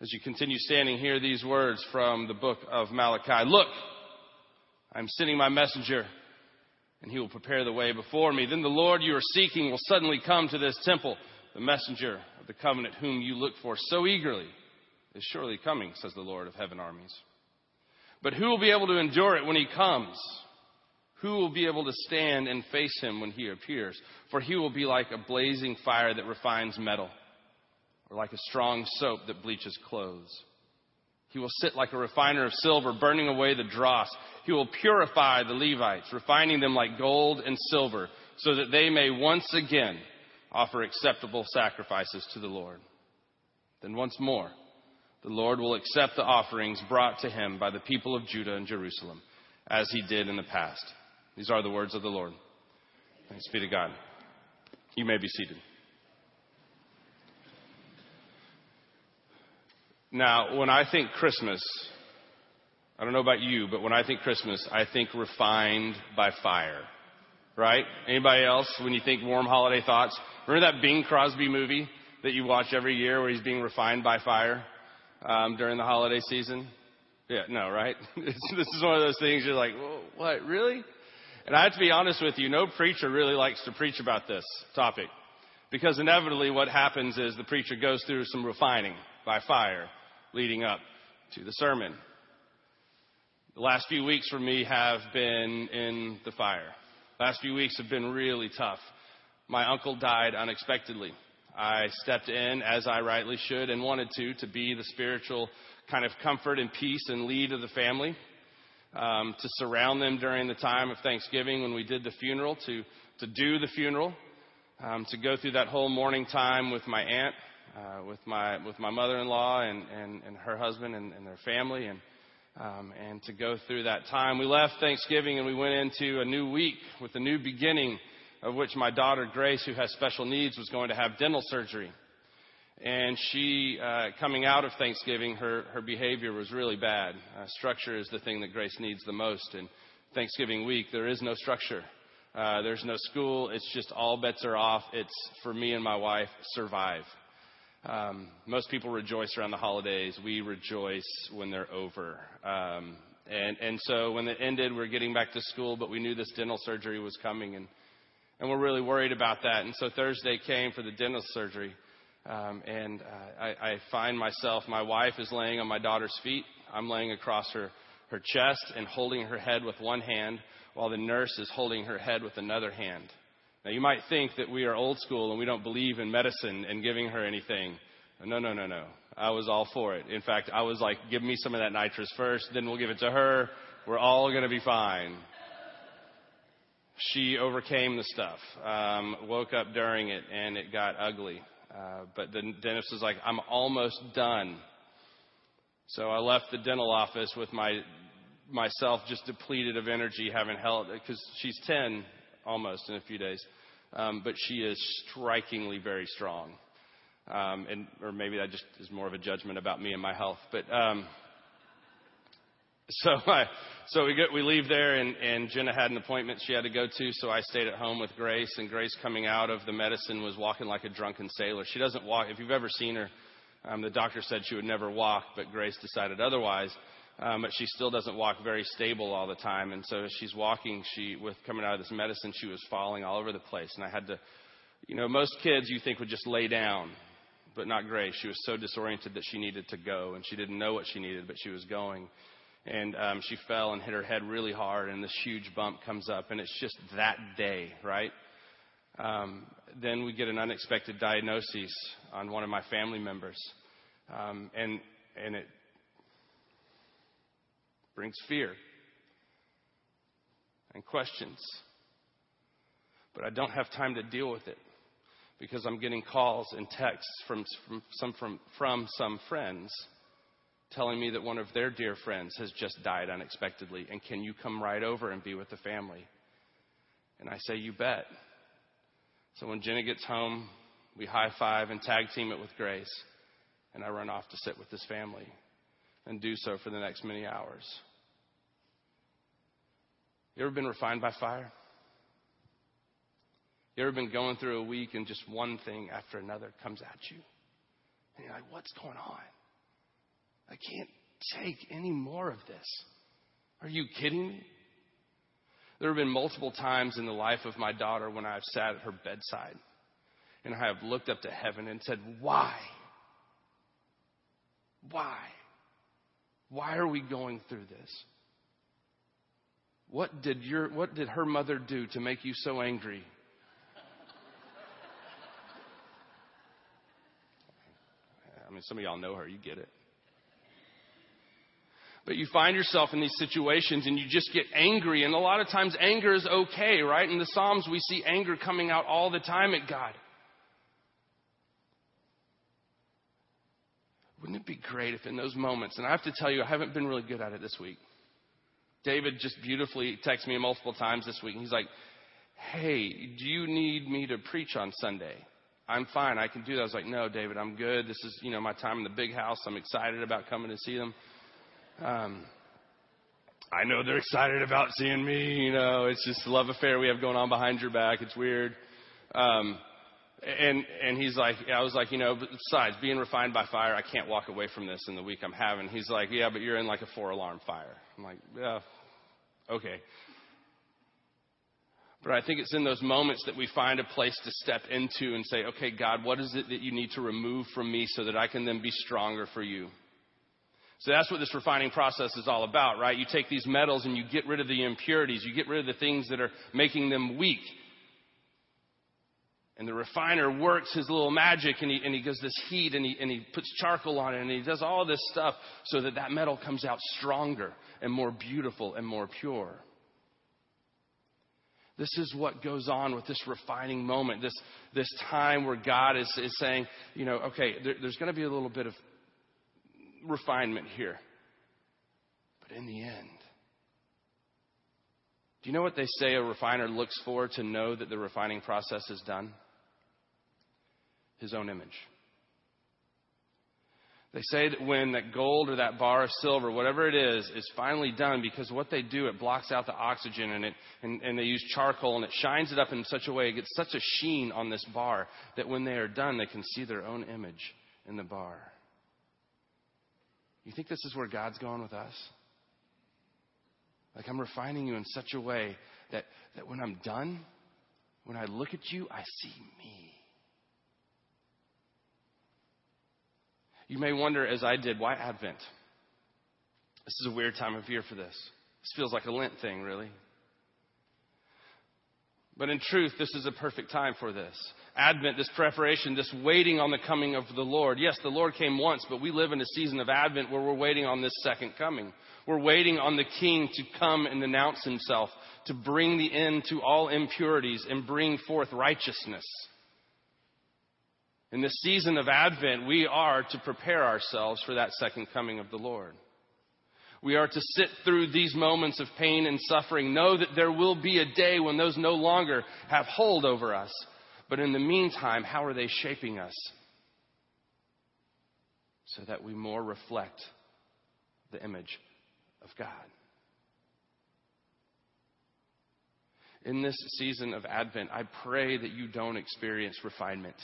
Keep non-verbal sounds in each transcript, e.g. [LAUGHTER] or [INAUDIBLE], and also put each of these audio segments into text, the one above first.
As you continue standing, hear these words from the book of Malachi. Look, I'm sending my messenger, and he will prepare the way before me. Then the Lord you are seeking will suddenly come to this temple. The messenger of the covenant whom you look for so eagerly is surely coming, says the Lord of heaven armies. But who will be able to endure it when he comes? Who will be able to stand and face him when he appears? For he will be like a blazing fire that refines metal or like a strong soap that bleaches clothes. He will sit like a refiner of silver, burning away the dross. He will purify the Levites, refining them like gold and silver, so that they may once again offer acceptable sacrifices to the Lord. Then once more, the Lord will accept the offerings brought to him by the people of Judah and Jerusalem, as he did in the past. These are the words of the Lord. Thanks be to God. You may be seated. Now, when I think Christmas, I don't know about you, but when I think Christmas, I think refined by fire. Right? Anybody else when you think warm holiday thoughts? Remember that Bing Crosby movie that you watch every year where he's being refined by fire um, during the holiday season? Yeah, no, right? [LAUGHS] this is one of those things you're like, what, really? And I have to be honest with you, no preacher really likes to preach about this topic. Because inevitably what happens is the preacher goes through some refining by fire leading up to the sermon. The last few weeks for me have been in the fire. Last few weeks have been really tough. My uncle died unexpectedly. I stepped in as I rightly should and wanted to, to be the spiritual kind of comfort and peace and lead of the family, um, to surround them during the time of Thanksgiving when we did the funeral, to, to do the funeral, um, to go through that whole mourning time with my aunt uh, with my with my mother-in-law and and, and her husband and, and their family and um, and to go through that time. We left Thanksgiving and we went into a new week with a new beginning, of which my daughter Grace, who has special needs, was going to have dental surgery. And she, uh, coming out of Thanksgiving, her her behavior was really bad. Uh, structure is the thing that Grace needs the most. And Thanksgiving week, there is no structure. Uh, there's no school. It's just all bets are off. It's for me and my wife survive. Um, most people rejoice around the holidays. We rejoice when they're over. Um, and, and so when it ended, we are getting back to school, but we knew this dental surgery was coming, and, and we're really worried about that. And so Thursday came for the dental surgery, um, and uh, I, I find myself, my wife is laying on my daughter's feet. I'm laying across her, her chest and holding her head with one hand, while the nurse is holding her head with another hand. Now, you might think that we are old school and we don't believe in medicine and giving her anything. No, no, no, no. I was all for it. In fact, I was like, give me some of that nitrous first, then we'll give it to her. We're all going to be fine. She overcame the stuff, um, woke up during it, and it got ugly. Uh, but the dentist was like, I'm almost done. So I left the dental office with my myself just depleted of energy, having held because she's 10 almost in a few days um, but she is strikingly very strong. Um, and or maybe that just is more of a judgment about me and my health. But um, [LAUGHS] so I, so we get we leave there, and, and Jenna had an appointment she had to go to, so I stayed at home with Grace. And Grace, coming out of the medicine, was walking like a drunken sailor. She doesn't walk. If you've ever seen her, um, the doctor said she would never walk, but Grace decided otherwise um, but she still doesn't walk very stable all the time. And so as she's walking, she with coming out of this medicine, she was falling all over the place. And I had to, you know, most kids you think would just lay down, but not Grace. She was so disoriented that she needed to go, and she didn't know what she needed, but she was going. And um, she fell and hit her head really hard, and this huge bump comes up, and it's just that day, right? Um, then we get an unexpected diagnosis on one of my family members, um, and and it brings fear and questions. But I don't have time to deal with it because I'm getting calls and texts from, from, some, from, from some friends telling me that one of their dear friends has just died unexpectedly and can you come right over and be with the family? And I say, You bet. So when Jenna gets home, we high five and tag team it with Grace, and I run off to sit with this family and do so for the next many hours. You ever been refined by fire? You ever been going through a week and just one thing after another comes at you? And you're like, what's going on? I can't take any more of this. Are you kidding me? There have been multiple times in the life of my daughter when I've sat at her bedside and I have looked up to heaven and said, Why? Why? Why are we going through this? What did your what did her mother do to make you so angry? I mean, some of y'all know her, you get it. But you find yourself in these situations and you just get angry. And a lot of times anger is okay, right? In the Psalms, we see anger coming out all the time at God. Wouldn't it be great if in those moments, and I have to tell you, I haven't been really good at it this week. David just beautifully texted me multiple times this week, and he's like, Hey, do you need me to preach on Sunday? I'm fine. I can do that. I was like, No, David, I'm good. This is, you know, my time in the big house. I'm excited about coming to see them. Um, I know they're excited about seeing me. You know, it's just a love affair we have going on behind your back. It's weird. Um, and and he's like, I was like, you know, besides being refined by fire, I can't walk away from this in the week I'm having. He's like, yeah, but you're in like a four alarm fire. I'm like, yeah, okay. But I think it's in those moments that we find a place to step into and say, okay, God, what is it that you need to remove from me so that I can then be stronger for you? So that's what this refining process is all about, right? You take these metals and you get rid of the impurities. You get rid of the things that are making them weak. And the refiner works his little magic and he, and he goes this heat and he, and he puts charcoal on it and he does all this stuff so that that metal comes out stronger and more beautiful and more pure. This is what goes on with this refining moment, this, this time where God is, is saying, you know, okay, there, there's going to be a little bit of refinement here. But in the end, do you know what they say a refiner looks for to know that the refining process is done? His own image. They say that when that gold or that bar of silver, whatever it is, is finally done, because what they do, it blocks out the oxygen and, it, and, and they use charcoal and it shines it up in such a way, it gets such a sheen on this bar that when they are done, they can see their own image in the bar. You think this is where God's going with us? Like I'm refining you in such a way that, that when I'm done, when I look at you, I see me. You may wonder, as I did, why Advent? This is a weird time of year for this. This feels like a Lent thing, really. But in truth, this is a perfect time for this. Advent, this preparation, this waiting on the coming of the Lord. Yes, the Lord came once, but we live in a season of Advent where we're waiting on this second coming. We're waiting on the King to come and announce himself, to bring the end to all impurities and bring forth righteousness. In this season of Advent, we are to prepare ourselves for that second coming of the Lord. We are to sit through these moments of pain and suffering, know that there will be a day when those no longer have hold over us. But in the meantime, how are they shaping us? So that we more reflect the image of God. In this season of Advent, I pray that you don't experience refinement.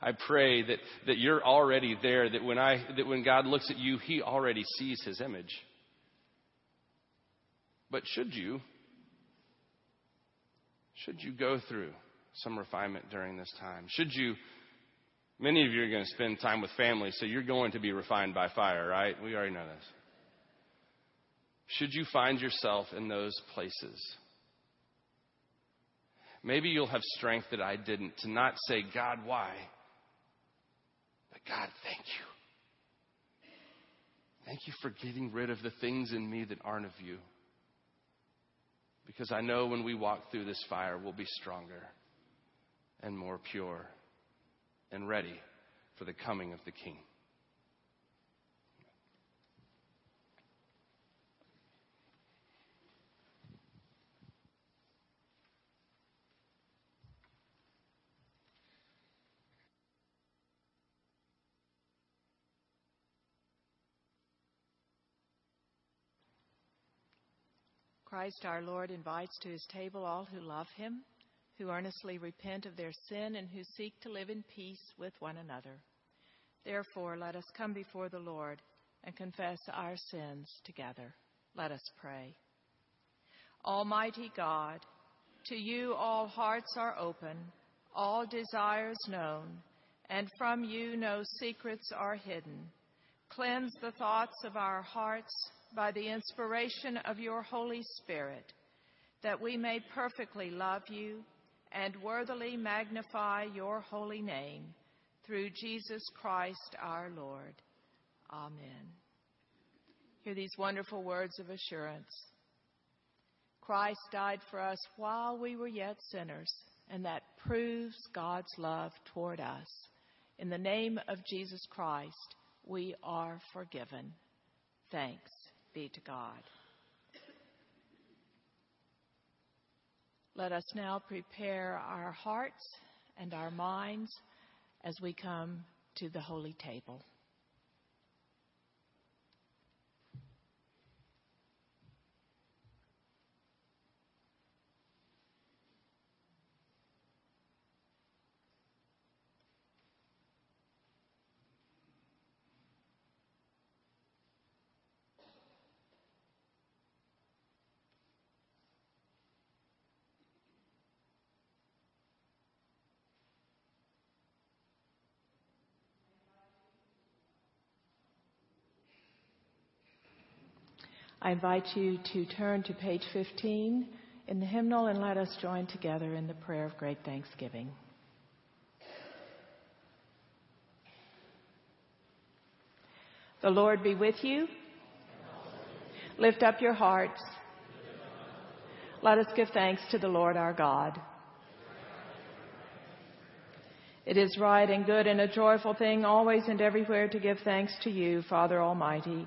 I pray that, that you're already there, that when, I, that when God looks at you, He already sees His image. But should you, should you go through some refinement during this time? Should you, many of you are going to spend time with family, so you're going to be refined by fire, right? We already know this. Should you find yourself in those places? Maybe you'll have strength that I didn't to not say, God, why? God, thank you. Thank you for getting rid of the things in me that aren't of you. Because I know when we walk through this fire, we'll be stronger and more pure and ready for the coming of the King. Christ our Lord invites to his table all who love him, who earnestly repent of their sin, and who seek to live in peace with one another. Therefore, let us come before the Lord and confess our sins together. Let us pray. Almighty God, to you all hearts are open, all desires known, and from you no secrets are hidden. Cleanse the thoughts of our hearts by the inspiration of your Holy Spirit, that we may perfectly love you and worthily magnify your holy name through Jesus Christ our Lord. Amen. Hear these wonderful words of assurance. Christ died for us while we were yet sinners, and that proves God's love toward us. In the name of Jesus Christ, we are forgiven. Thanks be to God. Let us now prepare our hearts and our minds as we come to the holy table. I invite you to turn to page 15 in the hymnal and let us join together in the prayer of great thanksgiving. The Lord be with you. Lift up your hearts. Let us give thanks to the Lord our God. It is right and good and a joyful thing always and everywhere to give thanks to you, Father Almighty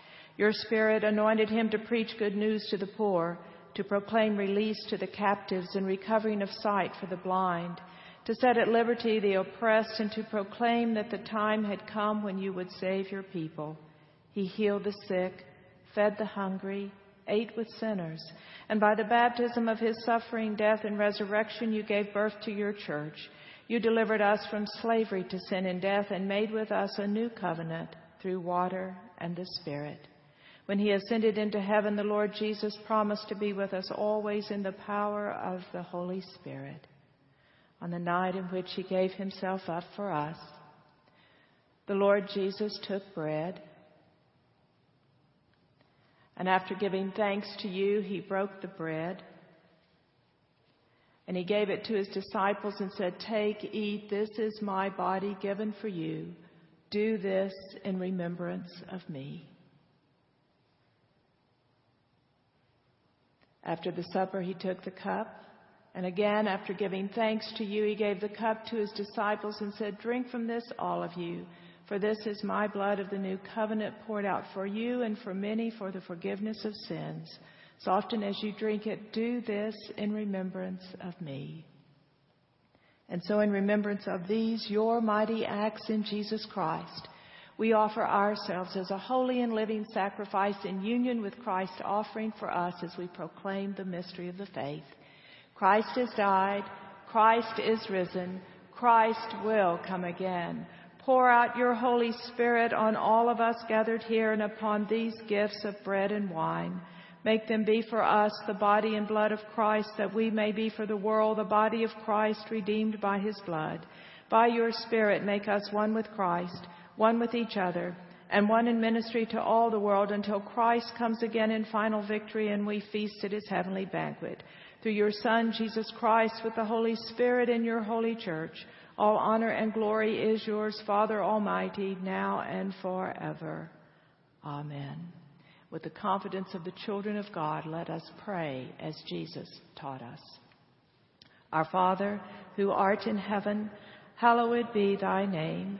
Your Spirit anointed him to preach good news to the poor, to proclaim release to the captives and recovering of sight for the blind, to set at liberty the oppressed, and to proclaim that the time had come when you would save your people. He healed the sick, fed the hungry, ate with sinners, and by the baptism of his suffering, death, and resurrection, you gave birth to your church. You delivered us from slavery to sin and death and made with us a new covenant through water and the Spirit. When he ascended into heaven, the Lord Jesus promised to be with us always in the power of the Holy Spirit. On the night in which he gave himself up for us, the Lord Jesus took bread, and after giving thanks to you, he broke the bread. And he gave it to his disciples and said, Take, eat, this is my body given for you. Do this in remembrance of me. After the supper, he took the cup. And again, after giving thanks to you, he gave the cup to his disciples and said, Drink from this, all of you, for this is my blood of the new covenant poured out for you and for many for the forgiveness of sins. So often as you drink it, do this in remembrance of me. And so, in remembrance of these, your mighty acts in Jesus Christ, we offer ourselves as a holy and living sacrifice in union with Christ, offering for us as we proclaim the mystery of the faith. Christ has died. Christ is risen. Christ will come again. Pour out your Holy Spirit on all of us gathered here and upon these gifts of bread and wine. Make them be for us the body and blood of Christ, that we may be for the world the body of Christ redeemed by his blood. By your Spirit, make us one with Christ one with each other, and one in ministry to all the world until Christ comes again in final victory and we feast at his heavenly banquet. Through your Son, Jesus Christ, with the Holy Spirit in your holy church, all honor and glory is yours, Father Almighty, now and forever. Amen. With the confidence of the children of God, let us pray as Jesus taught us. Our Father, who art in heaven, hallowed be thy name.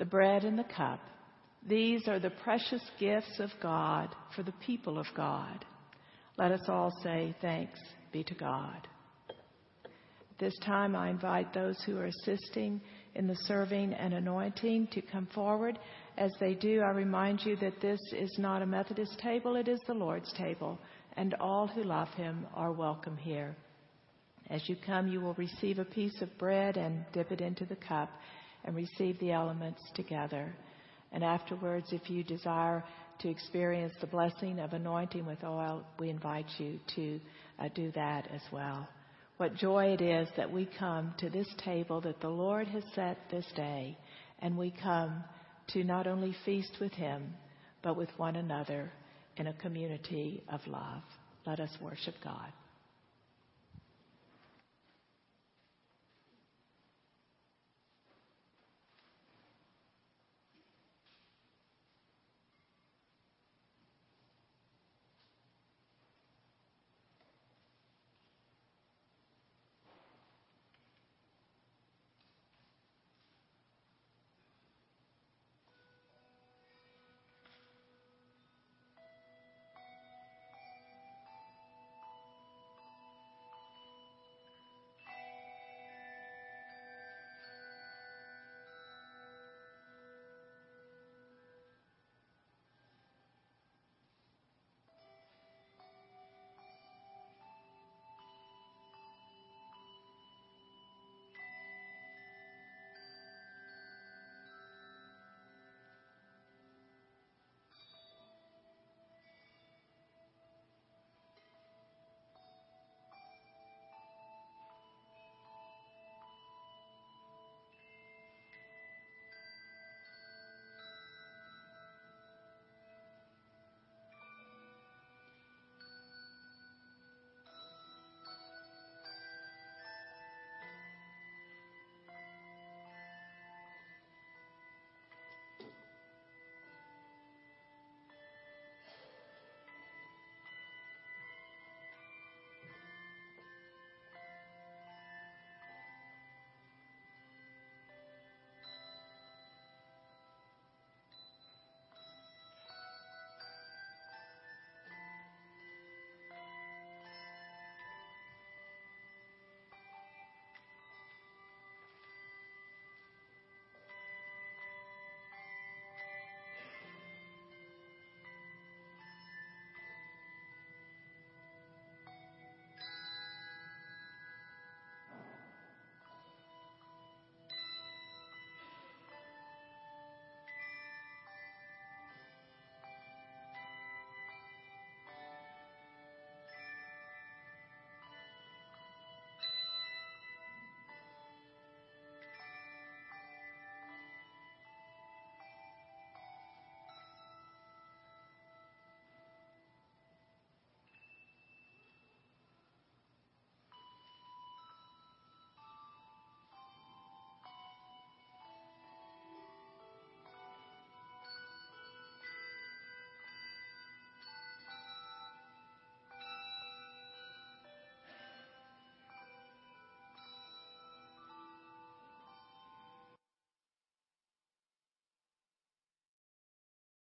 The bread and the cup these are the precious gifts of God for the people of God. Let us all say, Thanks be to God. At this time, I invite those who are assisting in the serving and anointing to come forward. As they do, I remind you that this is not a Methodist table, it is the Lord's table, and all who love Him are welcome here. As you come, you will receive a piece of bread and dip it into the cup and receive the elements together. And afterwards, if you desire to experience the blessing of anointing with oil, we invite you to uh, do that as well. What joy it is that we come to this table that the Lord has set this day, and we come to not only feast with Him, but with one another in a community of love. Let us worship God.